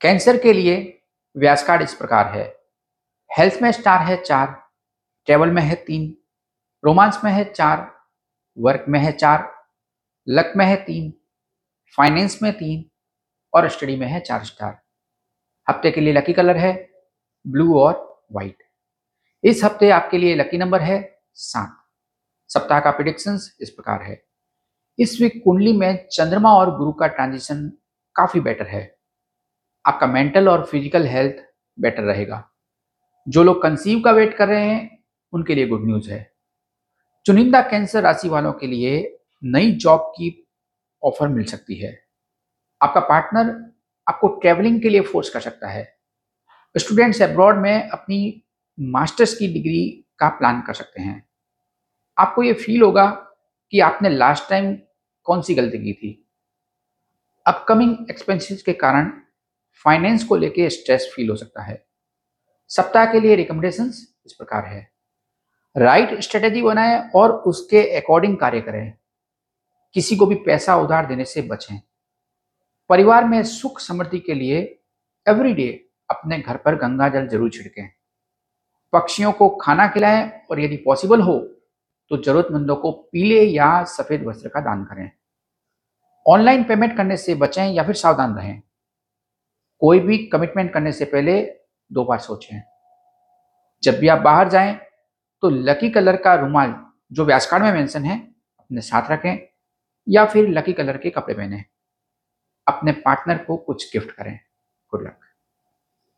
Cancer के लिए व्यास card इस प्रकार है। हेल्थ में स्टार है चार ट्रेवल में है तीन, रोमांस में है चार, वर्क में है चार, लक में है तीन, फाइनेंस में तीन और स्टडी में है चार स्टार। हफ़्ते के लिए लकी कलर है, ब्लू और वाइट इस हफ़्ते आपके लिए लकी नंबर है सात। सप्ताह का प्रिडिक्शंस इस प्रकार है। इस वीक कुंडली में चंद्रमा और गुरु का ट्रांजिशन काफ़ी बेटर है। आपका मेंटल और फ़िज़िकल हेल्थ बेटर रहेगा। जो लोग कंसीव का वेट कर रहे हैं, उनके लिए गुड न्यूज़ है। चुनिंदा कैंसर राशि वालों के लिए नई जॉब की ऑफ़र मिल सकती है। आपका पार्टनर आपको ट्रेवलिंग के लिए फोर्स कर सकता है। स्टूडेंट्स अब्रॉड में अपनी मास्टर्स की डिग्री का प्लान कर सकते हैं। आपको ये फील होगा कि आपने लास्ट टाइम कौन सी गलती की थी। अपकमिंग एक्सपेंसेस के कारण फाइनेंस को लेके स्ट्रेस फील हो सकता है। सप्ताह के लिए रिकमेंडेशन इस प्रकार है। राइट स्ट्रेटेजी बनाएँ और उसके अकॉर्डिंग कार्य करें। किसी को भी पैसा उधार देने से बचें। परिवार में सुख समृद्धि के लिए एवरीडे अपने घर पर गंगा जल ज़रूर छिड़कें। पक्षियों को खाना खिलाएँ और यदि पॉसिबल हो तो जरूरतमंदों को पीले या सफ़ेद वस्त्र का दान करें। ऑनलाइन पेमेंट करने से बचें या फिर सावधान रहें। कोई भी कमिटमेंट करने से पहले दो बार सोचें। जब भी आप बाहर जाएँ तो लकी कलर का रुमाल जो व्यास कार्ड में मेंशन है, अपने साथ रखें या फिर लकी कलर के कपड़े पहने। अपने पार्टनर को कुछ गिफ्ट करें। Good luck